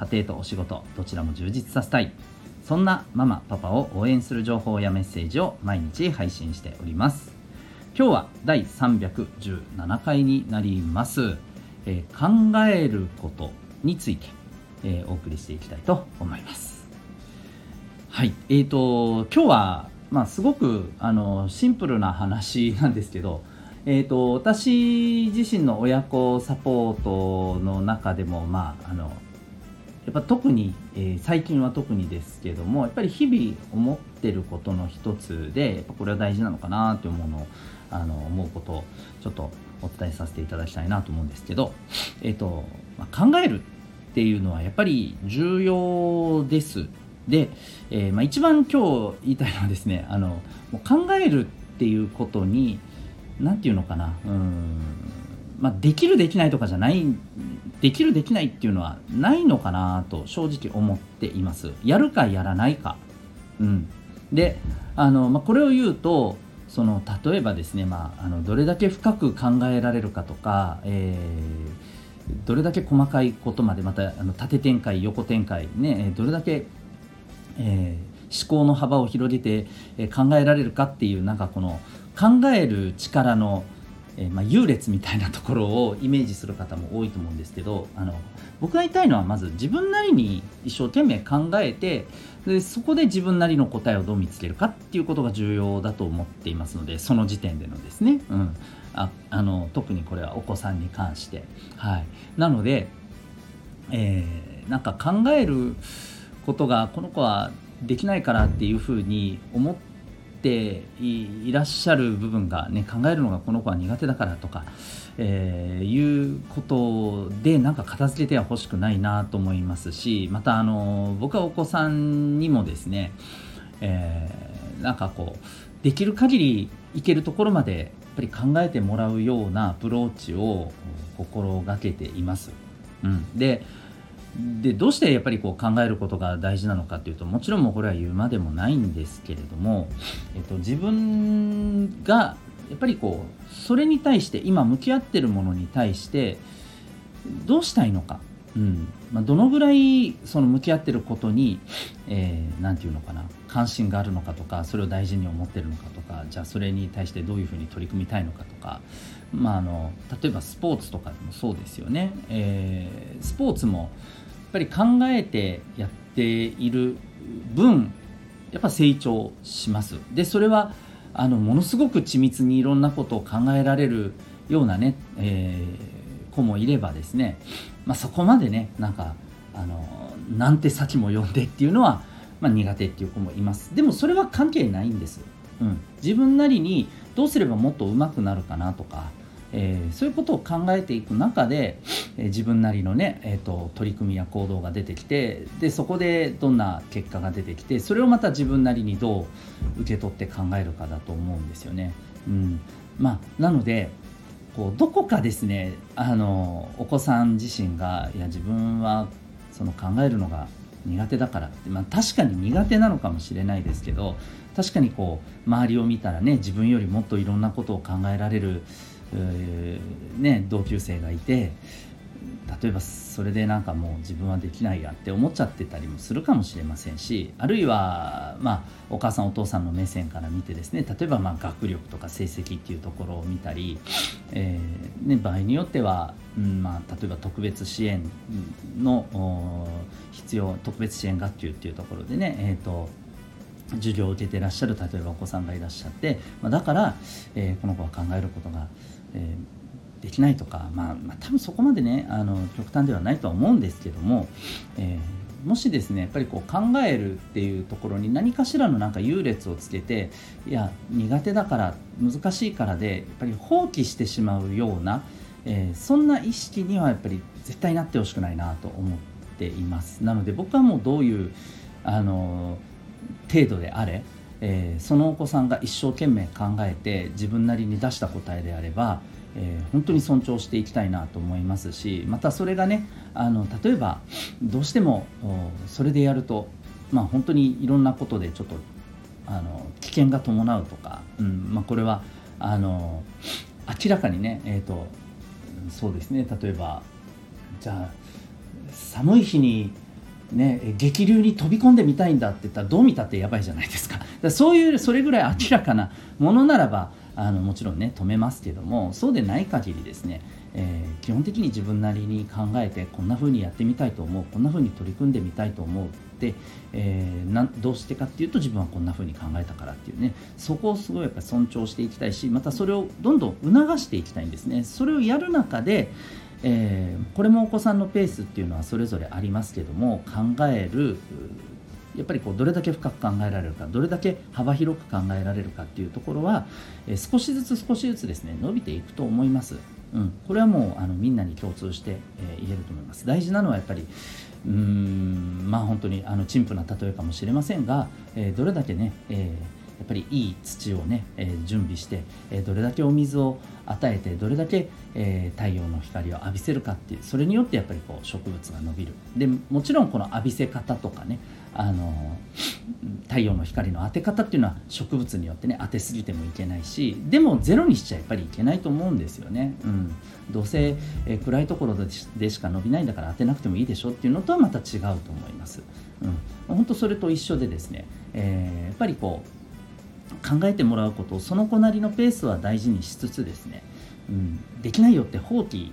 家庭とお仕事どちらも充実させたい。そんなママパパを応援する情報やメッセージを毎日配信しております。今日は第317回になります、えー、考えることについて、えー、お送りしていきたいと思います。はいえーと今日はまあすごくあのシンプルな話なんですけどえーと、私自身の親子サポートの中でも、まあ、あのやっぱ特に、えー、最近は特にですけどもやっぱり日々思ってることの一つでやっぱこれは大事なのかなって思うのあの思うことをちょっとお伝えさせていただきたいなと思うんですけど、えーとまあ、考えるっていうのはやっぱり重要です。で、えー、まあ、一番今日言いたいのはですねあのもう考えるっていうことに何て言うのかなうんまあ、できるできないとかじゃないできるできないっていうのはないのかなと正直思っています。やるかやらないか。うん。であの、まあ、これを言うとその例えばですね、まあ、あのどれだけ深く考えられるかとか、えー、どれだけ細かいことまでまたあの縦展開横展開ねどれだけ、えー、思考の幅を広げて、え考えられるかっていうなんかこの考える力のえー、まあ、優劣みたいなところをイメージする方も多いと思うんですけどあの僕が言いたいのはまず自分なりに一生懸命考えてでそこで自分なりの答えをどう見つけるかっていうことが重要だと思っていますのでその時点でのですね、うん、ああの特にこれはお子さんに関して。はい、なので、えー、なんか考えることがこの子はできないからっていうふうに思ってていらっしゃる部分がね考えるのがこの子は苦手だからとか、えー、いうことでなんか片付けては欲しくないなと思いますしまたあの僕はお子さんにもですね、えー、なんかこうできる限りいけるところまでやっぱり考えてもらうようなアプローチを心がけています。うん、ででどうしてやっぱりこう考えることが大事なのかっていうともちろんもうこれは言うまでもないんですけれども、えっと、自分がやっぱりこうそれに対して今向き合ってるものに対してどうしたいのか、うん。まあ、どのぐらいその向き合ってることに何、えー、て言うのかな関心があるのかとかそれを大事に思ってるのかとかじゃあそれに対してどういうふうに取り組みたいのかとか、まあ、あの例えばスポーツとかでもそうですよね、えー、スポーツもやっぱり考えてやっている分やっぱ成長します。でそれはあのものすごく緻密にいろんなことを考えられるようなね、えー、子もいればですね、まあ、そこまでねなんかあのなんて先も読んでっていうのは、まあ、苦手っていう子もいます。でもそれは関係ないんです、うん、自分なりにどうすればもっと上手くなるかなとかえー、そういうことを考えていく中で、えー、自分なりのね、えーと、取り組みや行動が出てきてでそこでどんな結果が出てきてそれをまた自分なりにどう受け取って考えるかだと思うんですよね。うんまあ、なのでこうどこかですねあのお子さん自身がいや自分はその考えるのが苦手だからって、まあ、確かに苦手なのかもしれないですけど確かにこう周りを見たらね自分よりもっといろんなことを考えられるね、同級生がいて例えばそれでなんかもう自分はできないやって思っちゃってたりもするかもしれませんしあるいは、まあ、お母さんお父さんの目線から見てですね例えばま学力とか成績っていうところを見たり、えーね、場合によっては、うんまあ、例えば特別支援の必要特別支援学級っていうところでね、えーと授業を受けていらっしゃる例えばお子さんがいらっしゃって、まあ、だから、えー、この子は考えることが、えー、できないとか、まあ、まあ、多分そこまでねあの極端ではないとは思うんですけども、えー、もしですねやっぱりこう考えるっていうところに何かしらのなんか優劣をつけていや苦手だから難しいからでやっぱり放棄してしまうような、え、そんな意識にはやっぱり絶対なってほしくないなと思っています。なので僕はもうどういうあの程度であれ、えー、そのお子さんが一生懸命考えて自分なりに出した答えであれば、えー、本当に尊重していきたいなと思いますしまたそれがねあの例えばどうしてもそれでやると、まあ、本当にいろんなことでちょっとあの危険が伴うとか、うんまあ、これはあの明らかにね、えーと、そうですね例えばじゃあ寒い日にね、激流に飛び込んでみたいんだって言ったらどう見たってやばいじゃないですか。かそういうそれぐらい明らかなものならばあのもちろんね止めますけどもそうでない限りですね、えー、基本的に自分なりに考えてこんな風にやってみたいと思うこんな風に取り組んでみたいと思うって、えー、などうしてかっていうと自分はこんな風に考えたからっていうね。そこをすごいやっぱり尊重していきたいしまたそれをどんどん促していきたいんですね。それをやる中でえー、これもお子さんのペースっていうのはそれぞれありますけども考えるやっぱりこうどれだけ深く考えられるかどれだけ幅広く考えられるかっていうところは、えー、少しずつ少しずつですね伸びていくと思います、うん、これはもうあのみんなに共通して、えー、言えると思います。大事なのはやっぱりうーんまあ本当にあの陳腐な例えかもしれませんが、えー、どれだけね、えーやっぱりいい土をね、えー、準備して、えー、どれだけお水を与えてどれだけ、えー、太陽の光を浴びせるかっていうそれによってやっぱりこう植物が伸びる。でもちろんこの浴びせ方とかねあの太陽の光の当て方っていうのは植物によってね当てすぎてもいけないしでもゼロにしちゃやっぱりいけないと思うんですよね、うん、どうせ、えー、暗いところでしか伸びないんだから当てなくてもいいでしょっていうのとはまた違うと思います、うん、本当それと一緒でですね、えー、やっぱりこう考えてもらうことをその子なりのペースは大事にしつつですね、うん、できないよって放棄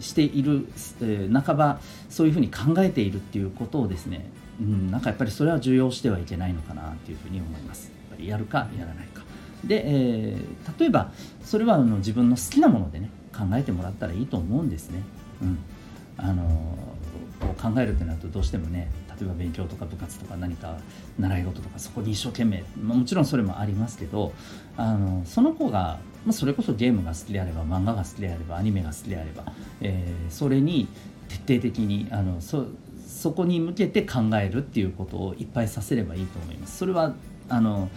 している、えー、半ばそういうふうに考えているっていうことをですね、うん、なんかやっぱりそれは重要してはいけないのかなっていうふうに思います。やっぱりやるかやらないか。で、えー、例えばそれはあの自分の好きなものでね考えてもらったらいいと思うんですね。うん、あの考えるってなるとどうしてもね例えば勉強とか部活とか何か習い事とかそこに一生懸命、もちろんそれもありますけどあのその子が、まあ、それこそゲームが好きであれば漫画が好きであればアニメが好きであれば、えー、それに徹底的にあのそそこに向けて考えるっていうことをいっぱいさせればいいと思います。それはあの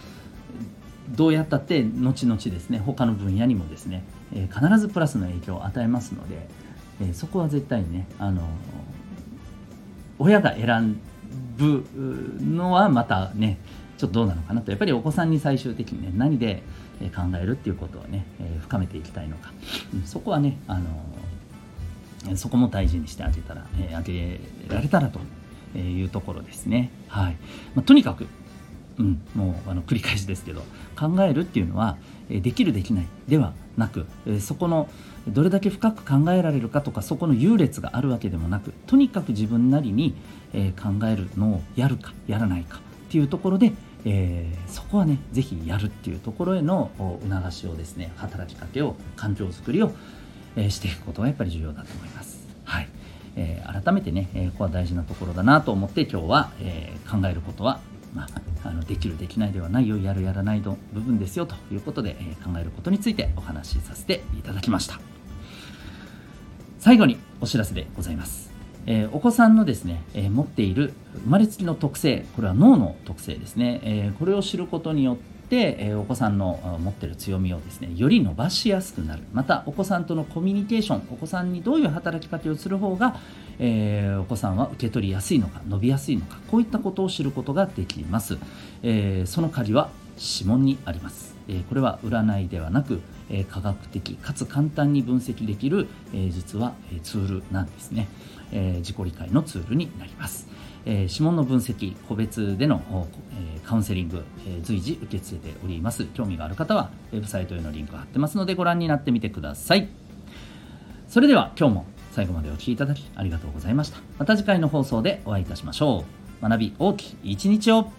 どうやったって後々ですね他の分野にもですね、えー、必ずプラスの影響を与えますので、えー、そこは絶対にねあの親が選ぶのはまたねちょっとどうなのかなと。やっぱりお子さんに最終的にね何で考えるっていうことをね、え深めていきたいのか、うん、そこはねあのそこも大事にしてあげたら、え、あげられたらというところですね。はい。まあ、とにかく、うん、もうあの繰り返しですけど考えるっていうのはできるできないではなくそこのどれだけ深く考えられるかとかそこの優劣があるわけでもなくとにかく自分なりに考えるのをやるかやらないかっていうところで、えー、そこはね是非やるっていうところへの促しをですね働きかけを環境づくりを、えしていくことがやっぱり重要だと思います。はいえー、改めてね、えここは大事なところだなと思って今日は、え考えることはまあ、あのできるできないではないよやるやらないの部分ですよということで、えー、考えることについてお話しさせていただきました。最後にお知らせでございます、えー、お子さんのですね、えー、持っている生まれつきの特性これは脳の特性ですね、えこれを知ることによって、えお子さんの持ってる強みをですねより伸ばしやすくなる。またお子さんとのコミュニケーションお子さんにどういう働きかけをする方が、えー、お子さんは受け取りやすいのか伸びやすいのかこういったことを知ることができます、えー、その鍵は指紋にあります、えー、これは占いではなく、え科学的かつ簡単に分析できる、え実は、えツールなんですね、え自己理解のツールになります。え指紋の分析個別での、えカウンセリング、え随時受け付けております。興味がある方はウェブサイトへのリンクを貼ってますのでご覧になってみてください。それでは今日も最後までお聴きいただきありがとうございました。また次回の放送でお会いいたしましょう。学び大きい一日を。